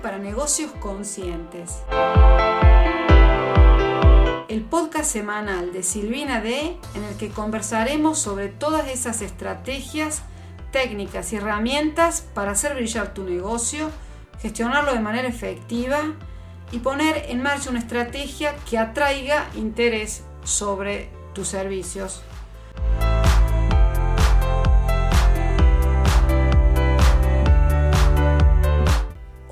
para negocios conscientes. El podcast semanal de Silvina D en el que conversaremos sobre todas esas estrategias, técnicas y herramientas para hacer brillar tu negocio, gestionarlo de manera efectiva y poner en marcha una estrategia que atraiga interés sobre tus servicios.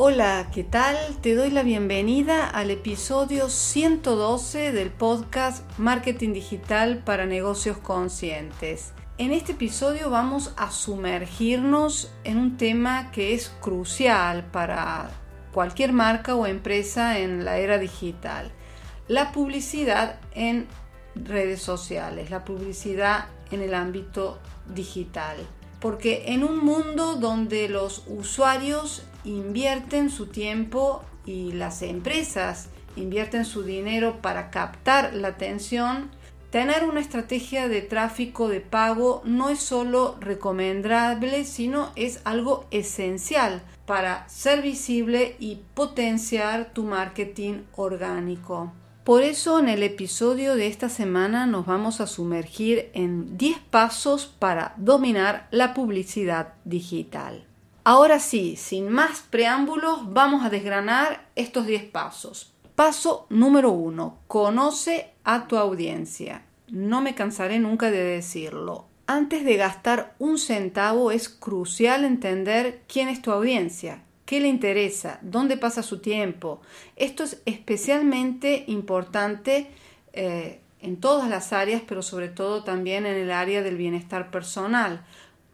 Hola, ¿qué tal? Te doy la bienvenida al episodio 112 del podcast Marketing Digital para Negocios Conscientes. En este episodio vamos a sumergirnos en un tema que es crucial para cualquier marca o empresa en la era digital. La publicidad en redes sociales, la publicidad en el ámbito digital. Porque en un mundo donde los usuarios invierten su tiempo y las empresas invierten su dinero para captar la atención, tener una estrategia de tráfico de pago no es solo recomendable, sino es algo esencial para ser visible y potenciar tu marketing orgánico. Por eso en el episodio de esta semana nos vamos a sumergir en 10 pasos para dominar la publicidad digital. Ahora sí, sin más preámbulos, vamos a desgranar estos 10 pasos. Paso número 1. Conoce a tu audiencia. No me cansaré nunca de decirlo. Antes de gastar un centavo es crucial entender quién es tu audiencia, qué le interesa, dónde pasa su tiempo. Esto es especialmente importante eh, en todas las áreas, pero sobre todo también en el área del bienestar personal,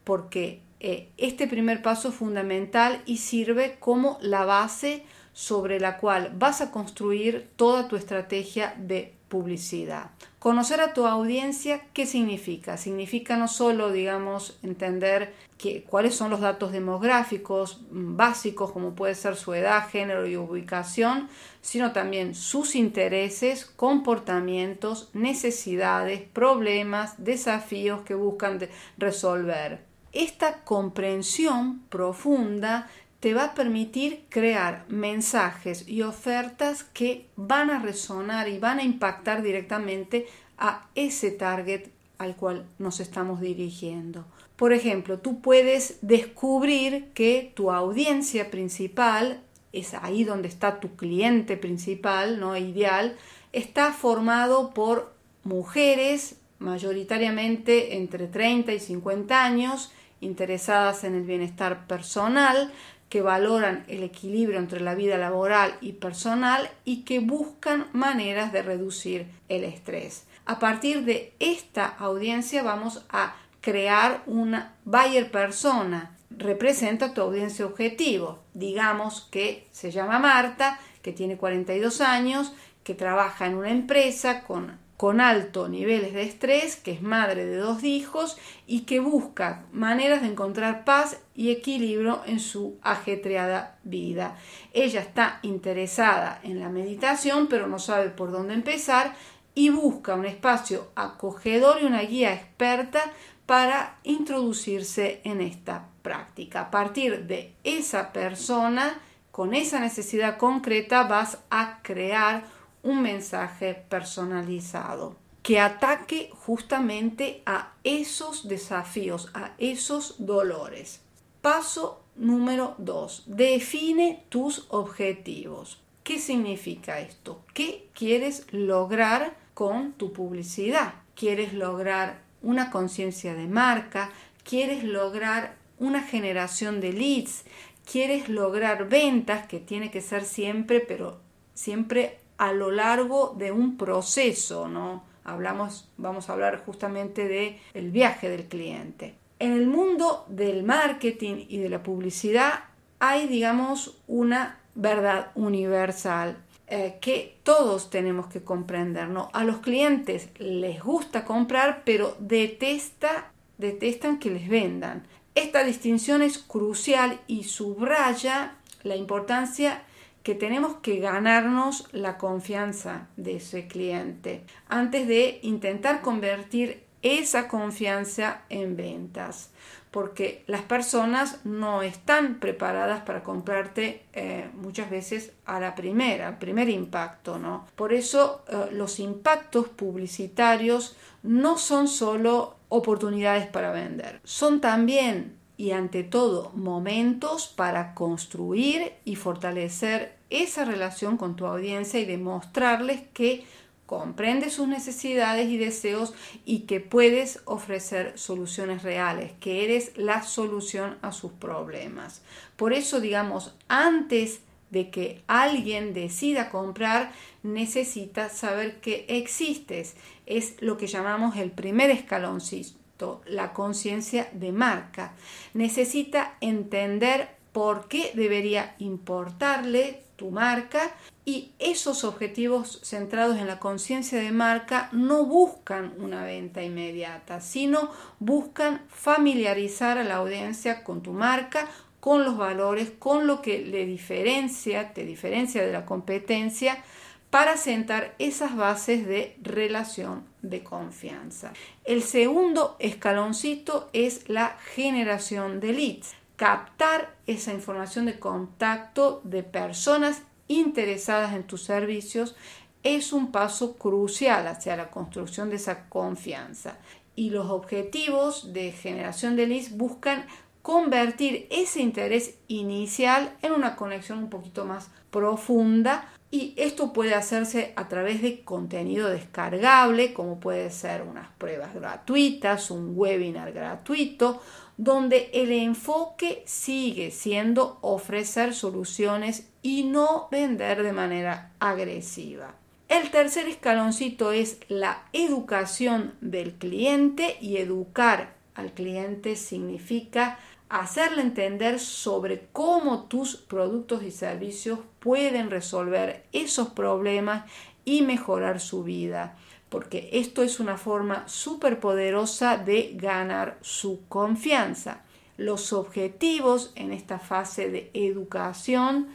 porque eh, este primer paso es fundamental y sirve como la base sobre la cual vas a construir toda tu estrategia de publicidad. Conocer a tu audiencia, ¿qué significa? Significa no solo, digamos, entender que, cuáles son los datos demográficos básicos, como puede ser su edad, género y ubicación, sino también sus intereses, comportamientos, necesidades, problemas, desafíos que buscan resolver. Esta comprensión profunda te va a permitir crear mensajes y ofertas que van a resonar y van a impactar directamente a ese target al cual nos estamos dirigiendo. Por ejemplo, tú puedes descubrir que tu audiencia principal, es ahí donde está tu cliente principal, no ideal, está formado por mujeres mayoritariamente entre 30 y 50 años interesadas en el bienestar personal, que valoran el equilibrio entre la vida laboral y personal y que buscan maneras de reducir el estrés. A partir de esta audiencia vamos a crear una buyer persona. Representa tu audiencia objetivo. Digamos que se llama Marta, que tiene 42 años, que trabaja en una empresa con con alto niveles de estrés, que es madre de dos hijos y que busca maneras de encontrar paz y equilibrio en su ajetreada vida. Ella está interesada en la meditación, pero no sabe por dónde empezar y busca un espacio acogedor y una guía experta para introducirse en esta práctica. A partir de esa persona, con esa necesidad concreta, vas a crear un mensaje personalizado que ataque justamente a esos desafíos, a esos dolores. Paso número 2. Define tus objetivos. ¿Qué significa esto? ¿Qué quieres lograr con tu publicidad? ¿Quieres lograr una conciencia de marca? ¿Quieres lograr una generación de leads? ¿Quieres lograr ventas? Que tiene que ser siempre, pero siempre a lo largo de un proceso, ¿no? Hablamos, vamos a hablar justamente de el viaje del cliente. En el mundo del marketing y de la publicidad hay, digamos, una verdad universal eh, que todos tenemos que comprender, ¿no? A los clientes les gusta comprar, pero detesta, detestan que les vendan. Esta distinción es crucial y subraya la importancia que tenemos que ganarnos la confianza de ese cliente antes de intentar convertir esa confianza en ventas porque las personas no están preparadas para comprarte eh, muchas veces a la primera, al primer impacto, ¿no? Por eso eh, los impactos publicitarios no son solo oportunidades para vender, son también y ante todo momentos para construir y fortalecer esa relación con tu audiencia y demostrarles que comprende sus necesidades y deseos y que puedes ofrecer soluciones reales, que eres la solución a sus problemas. Por eso, digamos, antes de que alguien decida comprar, necesita saber que existes. Es lo que llamamos el primer escaloncito, la conciencia de marca. Necesita entender por qué debería importarle tu marca y esos objetivos centrados en la conciencia de marca no buscan una venta inmediata, sino buscan familiarizar a la audiencia con tu marca, con los valores, con lo que le diferencia, te diferencia de la competencia, para sentar esas bases de relación de confianza. El segundo escaloncito es la generación de leads. Captar esa información de contacto de personas interesadas en tus servicios es un paso crucial hacia la construcción de esa confianza. Y los objetivos de generación de leads buscan convertir ese interés inicial en una conexión un poquito más profunda y esto puede hacerse a través de contenido descargable como puede ser unas pruebas gratuitas, un webinar gratuito donde el enfoque sigue siendo ofrecer soluciones y no vender de manera agresiva. El tercer escaloncito es la educación del cliente y educar al cliente significa hacerle entender sobre cómo tus productos y servicios pueden resolver esos problemas y mejorar su vida porque esto es una forma súper poderosa de ganar su confianza. Los objetivos en esta fase de educación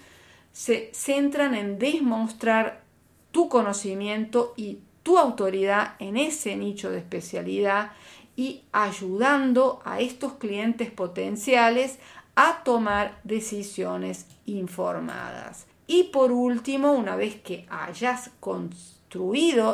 se centran en demostrar tu conocimiento y tu autoridad en ese nicho de especialidad y ayudando a estos clientes potenciales a tomar decisiones informadas. Y por último, una vez que hayas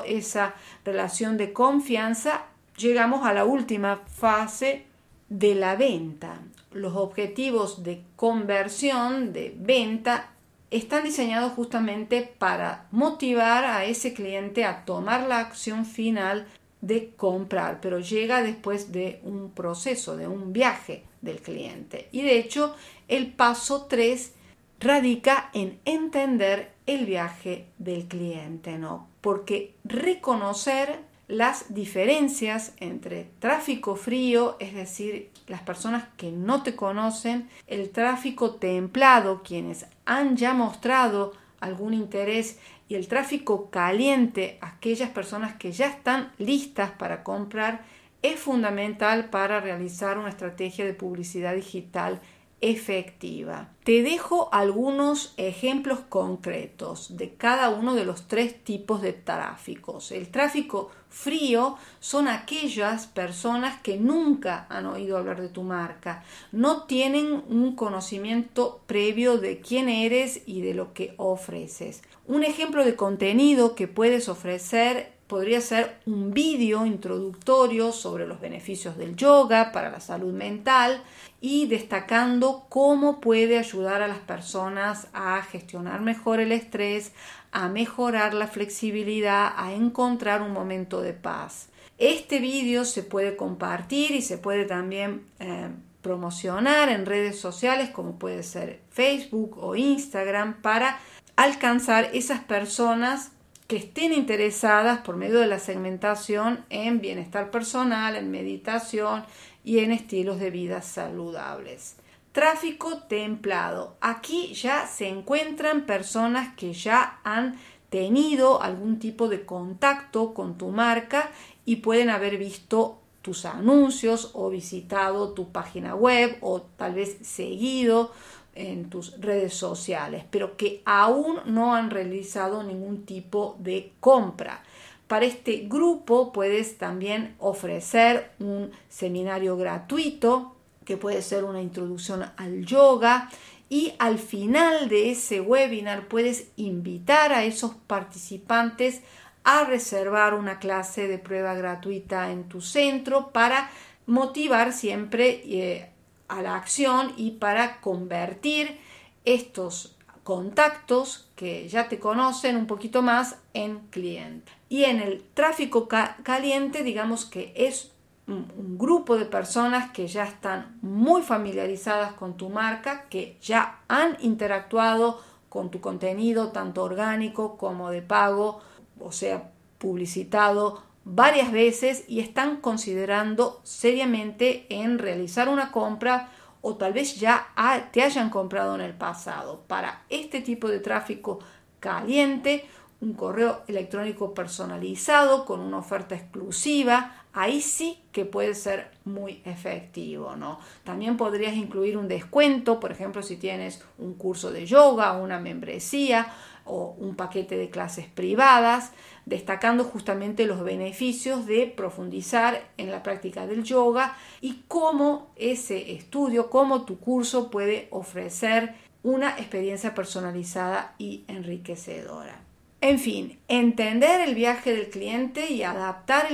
esa relación de confianza, llegamos a la última fase de la venta. Los objetivos de conversión, de venta, están diseñados justamente para motivar a ese cliente a tomar la acción final de comprar, pero llega después de un proceso, de un viaje del cliente. Y de hecho, el paso 3 radica en entender el viaje del cliente, ¿no? Porque reconocer las diferencias entre tráfico frío, es decir, las personas que no te conocen, el tráfico templado, quienes han ya mostrado algún interés, y el tráfico caliente, aquellas personas que ya están listas para comprar, es fundamental para realizar una estrategia de publicidad digital efectiva. Te dejo algunos ejemplos concretos de cada uno de los tres tipos de tráficos. El tráfico frío son aquellas personas que nunca han oído hablar de tu marca, no tienen un conocimiento previo de quién eres y de lo que ofreces. Un ejemplo de contenido que puedes ofrecer podría ser un vídeo introductorio sobre los beneficios del yoga para la salud mental y destacando cómo puede ayudar a las personas a gestionar mejor el estrés, a mejorar la flexibilidad, a encontrar un momento de paz. Este vídeo se puede compartir y se puede también eh, promocionar en redes sociales como puede ser Facebook o Instagram para alcanzar esas personas que estén interesadas por medio de la segmentación en bienestar personal, en meditación y en estilos de vida saludables. Tráfico templado. Aquí ya se encuentran personas que ya han tenido algún tipo de contacto con tu marca y pueden haber visto tus anuncios o visitado tu página web o tal vez seguido en tus redes sociales, pero que aún no han realizado ningún tipo de compra. Para este grupo puedes también ofrecer un seminario gratuito que puede ser una introducción al yoga y al final de ese webinar puedes invitar a esos participantes a reservar una clase de prueba gratuita en tu centro para motivar siempre eh, a la acción y para convertir estos contactos que ya te conocen un poquito más en clientes. Y en el tráfico caliente, digamos que es un grupo de personas que ya están muy familiarizadas con tu marca, que ya han interactuado con tu contenido, tanto orgánico como de pago, o sea, publicitado varias veces y están considerando seriamente en realizar una compra o tal vez ya te hayan comprado en el pasado. Para este tipo de tráfico caliente, un correo electrónico personalizado con una oferta exclusiva, ahí sí que puede ser muy efectivo, ¿no? También podrías incluir un descuento, por ejemplo, si tienes un curso de yoga, una membresía o un paquete de clases privadas, destacando justamente los beneficios de profundizar en la práctica del yoga y cómo ese estudio, cómo tu curso puede ofrecer una experiencia personalizada y enriquecedora. En fin, entender el viaje del cliente y adaptar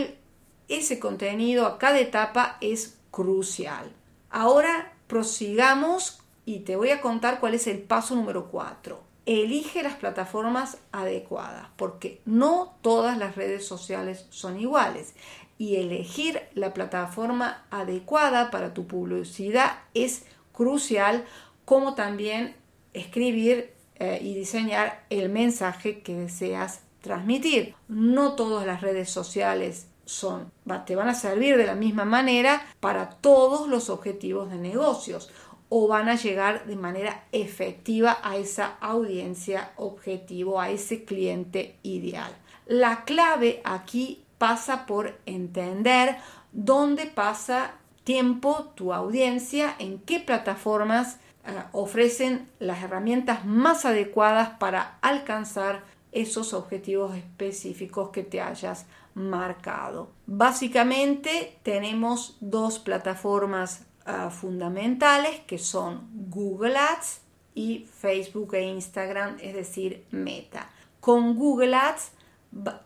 ese contenido a cada etapa es crucial. Ahora prosigamos y te voy a contar cuál es el paso número 4. Elige las plataformas adecuadas porque no todas las redes sociales son iguales y elegir la plataforma adecuada para tu publicidad es crucial como también escribir eh, y diseñar el mensaje que deseas transmitir. No todas las redes sociales son, te van a servir de la misma manera para todos los objetivos de negocios o van a llegar de manera efectiva a esa audiencia objetivo, a ese cliente ideal. La clave aquí pasa por entender dónde pasa tiempo tu audiencia, en qué plataformas eh, ofrecen las herramientas más adecuadas para alcanzar esos objetivos específicos que te hayas marcado. Básicamente tenemos dos plataformas ah, fundamentales que son Google Ads y Facebook e Instagram, es decir, Meta. Con Google Ads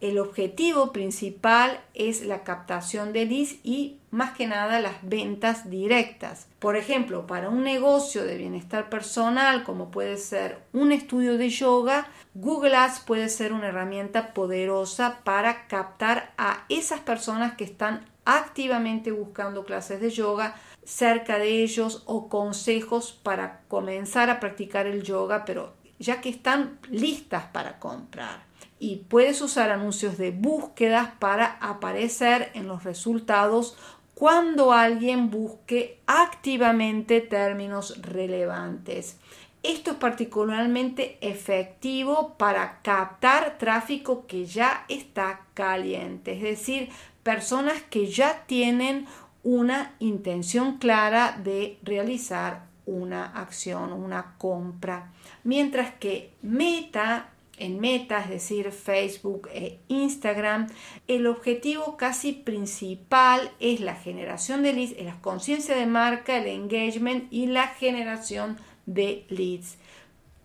el objetivo principal es la captación de leads y más que nada las ventas directas. Por ejemplo, para un negocio de bienestar personal como puede ser un estudio de yoga, Google Ads puede ser una herramienta poderosa para captar a esas personas que están activamente buscando clases de yoga cerca de ellos o consejos para comenzar a practicar el yoga, pero ya que están listas para comprar y puedes usar anuncios de búsquedas para aparecer en los resultados cuando alguien busque activamente términos relevantes. Esto es particularmente efectivo para captar tráfico que ya está caliente, es decir, personas que ya tienen una intención clara de realizar una acción, una compra. Mientras que Meta en Meta, es decir, Facebook e Instagram, el objetivo casi principal es la generación de leads, la conciencia de marca, el engagement y la generación de leads.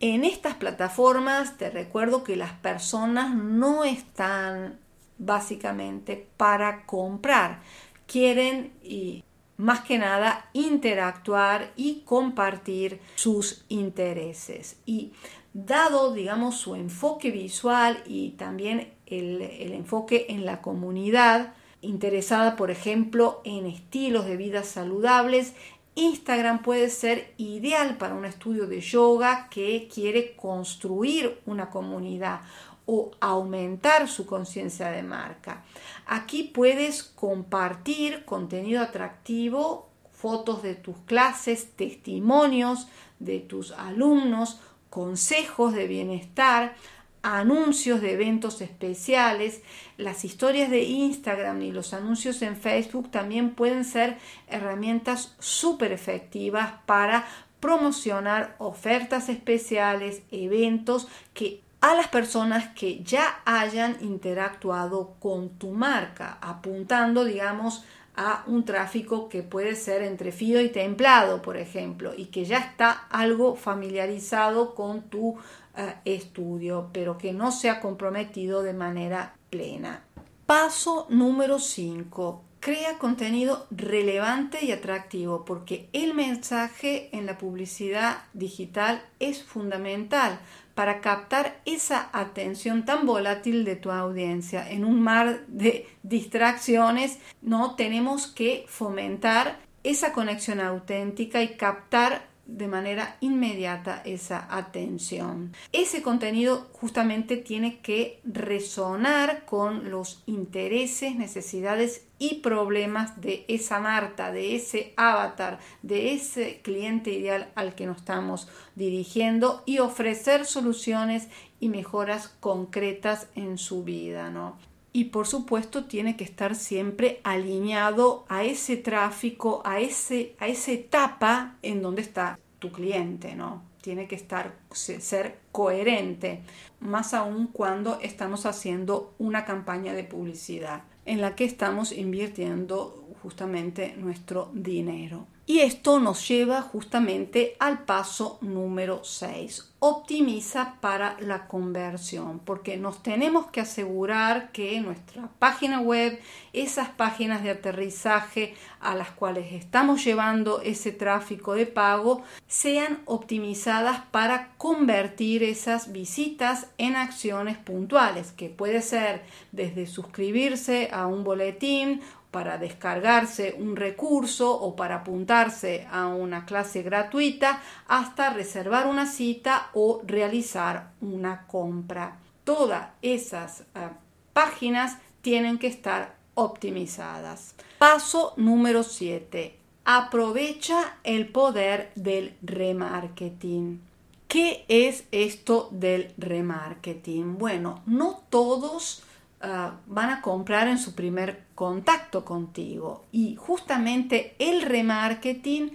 En estas plataformas te recuerdo que las personas no están básicamente para comprar, quieren y más que nada interactuar y compartir sus intereses. Y dado, digamos, su enfoque visual y también el, enfoque en la comunidad interesada, por ejemplo, en estilos de vida saludables, Instagram puede ser ideal para un estudio de yoga que quiere construir una comunidad o aumentar su conciencia de marca. Aquí puedes compartir contenido atractivo, fotos de tus clases, testimonios de tus alumnos, consejos de bienestar, anuncios de eventos especiales, las historias de Instagram y los anuncios en Facebook también pueden ser herramientas súper efectivas para promocionar ofertas especiales, eventos que a las personas que ya hayan interactuado con tu marca, apuntando, digamos, a un tráfico que puede ser entre fío y templado, por ejemplo, y que ya está algo familiarizado con tu eh, estudio, pero que no se ha comprometido de manera plena. Paso número 5. Crea contenido relevante y atractivo porque el mensaje en la publicidad digital es fundamental para captar esa atención tan volátil de tu audiencia. En un mar de distracciones, no tenemos que fomentar esa conexión auténtica y captar de manera inmediata esa atención. Ese contenido justamente tiene que resonar con los intereses, necesidades y problemas de esa Marta, de ese avatar, de ese cliente ideal al que nos estamos dirigiendo y ofrecer soluciones y mejoras concretas en su vida, ¿no? Y por supuesto tiene que estar siempre alineado a ese tráfico, a, ese, a esa etapa en donde está tu cliente, ¿no? Tiene que estar, ser coherente, más aún cuando estamos haciendo una campaña de publicidad en la que estamos invirtiendo justamente nuestro dinero. Y esto nos lleva justamente al paso número 6. Optimiza para la conversión, porque nos tenemos que asegurar que nuestra página web, esas páginas de aterrizaje a las cuales estamos llevando ese tráfico de pago, sean optimizadas para convertir esas visitas en acciones puntuales, que puede ser desde suscribirse a un boletín para descargarse un recurso o para apuntarse a una clase gratuita hasta reservar una cita o realizar una compra. Todas esas eh, páginas tienen que estar optimizadas. Paso número 7. Aprovecha el poder del remarketing. ¿Qué es esto del remarketing? Bueno, no todos Ah, van a comprar en su primer contacto contigo. Y justamente el remarketing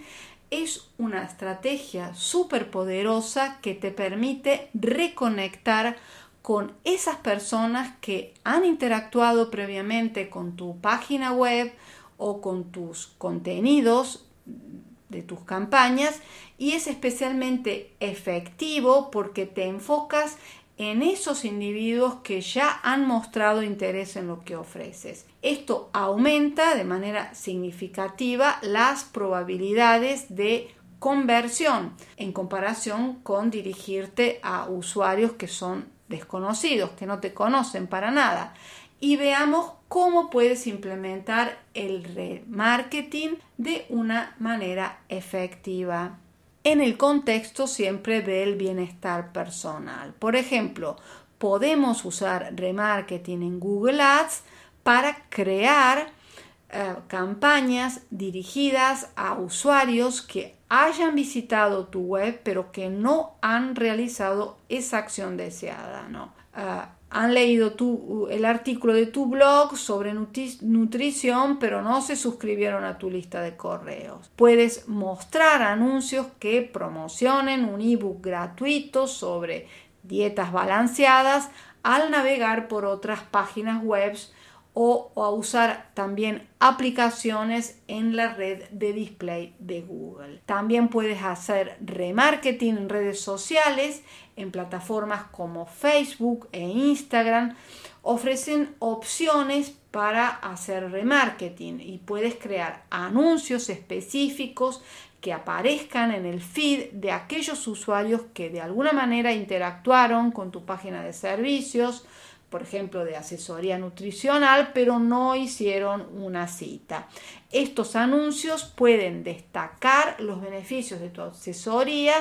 es una estrategia súper poderosa que te permite reconectar con esas personas que han interactuado previamente con tu página web o con tus contenidos de tus campañas y es especialmente efectivo porque te enfocas en esos individuos que ya han mostrado interés en lo que ofreces. Esto aumenta de manera significativa las probabilidades de conversión en comparación con dirigirte a usuarios que son desconocidos, que no te conocen para nada. Y veamos cómo puedes implementar el remarketing de una manera efectiva en el contexto siempre del bienestar personal. Por ejemplo, podemos usar remarketing en Google Ads para crear eh, campañas dirigidas a usuarios que hayan visitado tu web pero que no han realizado esa acción deseada. Ah, han leído tu, el artículo de tu blog sobre nutrición, pero no se suscribieron a tu lista de correos. Puedes mostrar anuncios que promocionen un ebook gratuito sobre dietas balanceadas al navegar por otras páginas web o, a usar también aplicaciones en la red de display de Google. También puedes hacer remarketing en redes sociales, en plataformas como Facebook e Instagram. Ofrecen opciones para hacer remarketing y puedes crear anuncios específicos que aparezcan en el feed de aquellos usuarios que de alguna manera interactuaron con tu página de servicios por ejemplo, de asesoría nutricional, pero no hicieron una cita. Estos anuncios pueden destacar los beneficios de tu asesoría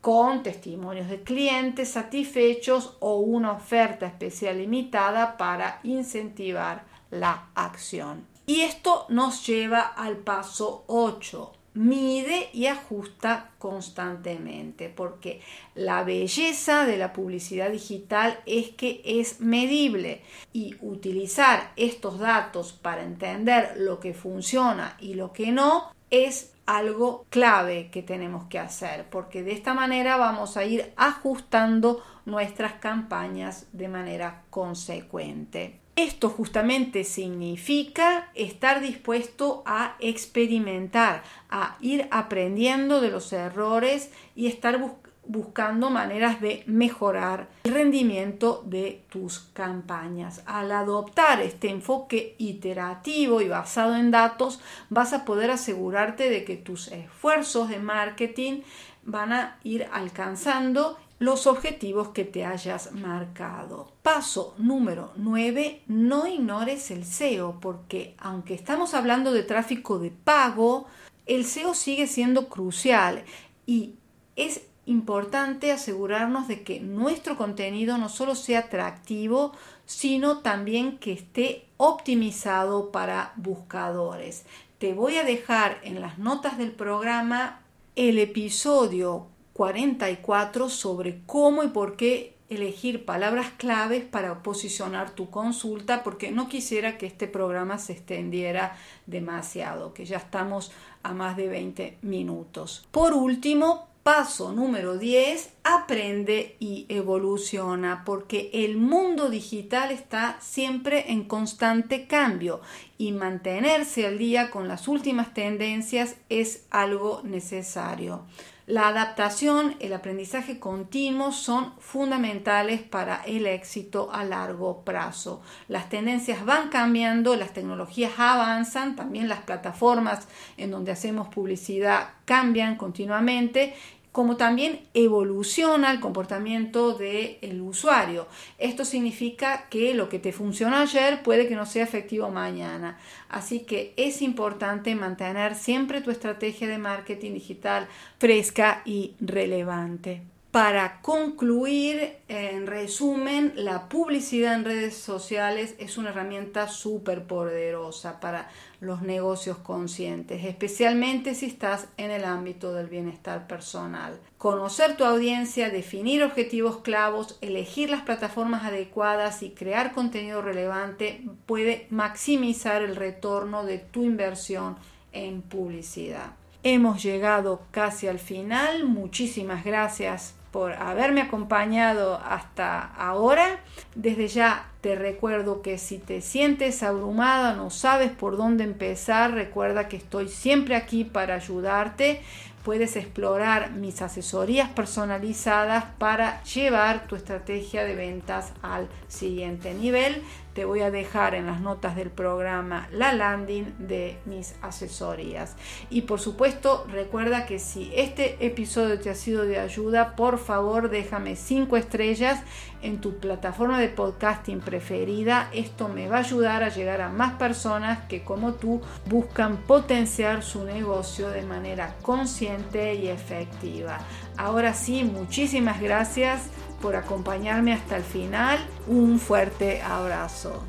con testimonios de clientes satisfechos o una oferta especial limitada para incentivar la acción. Y esto nos lleva al paso 8, mide y ajusta constantemente, porque la belleza de la publicidad digital es que es medible y utilizar estos datos para entender lo que funciona y lo que no es algo clave que tenemos que hacer, porque de esta manera vamos a ir ajustando nuestras campañas de manera consecuente. Esto justamente significa estar dispuesto a experimentar, a ir aprendiendo de los errores y estar buscando maneras de mejorar el rendimiento de tus campañas. Al adoptar este enfoque iterativo y basado en datos, vas a poder asegurarte de que tus esfuerzos de marketing van a ir alcanzando los objetivos que te hayas marcado. Paso número 9, no ignores el SEO porque aunque estamos hablando de tráfico de pago, el SEO sigue siendo crucial y es importante asegurarnos de que nuestro contenido no solo sea atractivo, sino también que esté optimizado para buscadores. Te voy a dejar en las notas del programa el episodio 44 sobre cómo y por qué elegir palabras claves para posicionar tu consulta porque no quisiera que este programa se extendiera demasiado, que ya estamos a más de 20 minutos. Por último, paso número 10, aprende y evoluciona porque el mundo digital está siempre en constante cambio y mantenerse al día con las últimas tendencias es algo necesario. La adaptación, el aprendizaje continuo son fundamentales para el éxito a largo plazo. Las tendencias van cambiando, las tecnologías avanzan, también las plataformas en donde hacemos publicidad cambian continuamente como también evoluciona el comportamiento del usuario. Esto significa que lo que te funcionó ayer puede que no sea efectivo mañana. Así que es importante mantener siempre tu estrategia de marketing digital fresca y relevante. Para concluir, en resumen, la publicidad en redes sociales es una herramienta súper poderosa para los negocios conscientes, especialmente si estás en el ámbito del bienestar personal. Conocer tu audiencia, definir objetivos clavos, elegir las plataformas adecuadas y crear contenido relevante puede maximizar el retorno de tu inversión en publicidad. Hemos llegado casi al final. Muchísimas gracias por haberme acompañado hasta ahora. Desde ya te recuerdo que si te sientes abrumada, no sabes por dónde empezar, recuerda que estoy siempre aquí para ayudarte. Puedes explorar mis asesorías personalizadas para llevar tu estrategia de ventas al siguiente nivel. Te voy a dejar en las notas del programa la landing de mis asesorías. Y por supuesto, recuerda que si este episodio te ha sido de ayuda, por favor déjame 5 estrellas en tu plataforma de podcasting preferida. Esto me va a ayudar a llegar a más personas que como tú buscan potenciar su negocio de manera consciente y efectiva. Ahora sí, muchísimas gracias por acompañarme hasta el final. Un fuerte abrazo.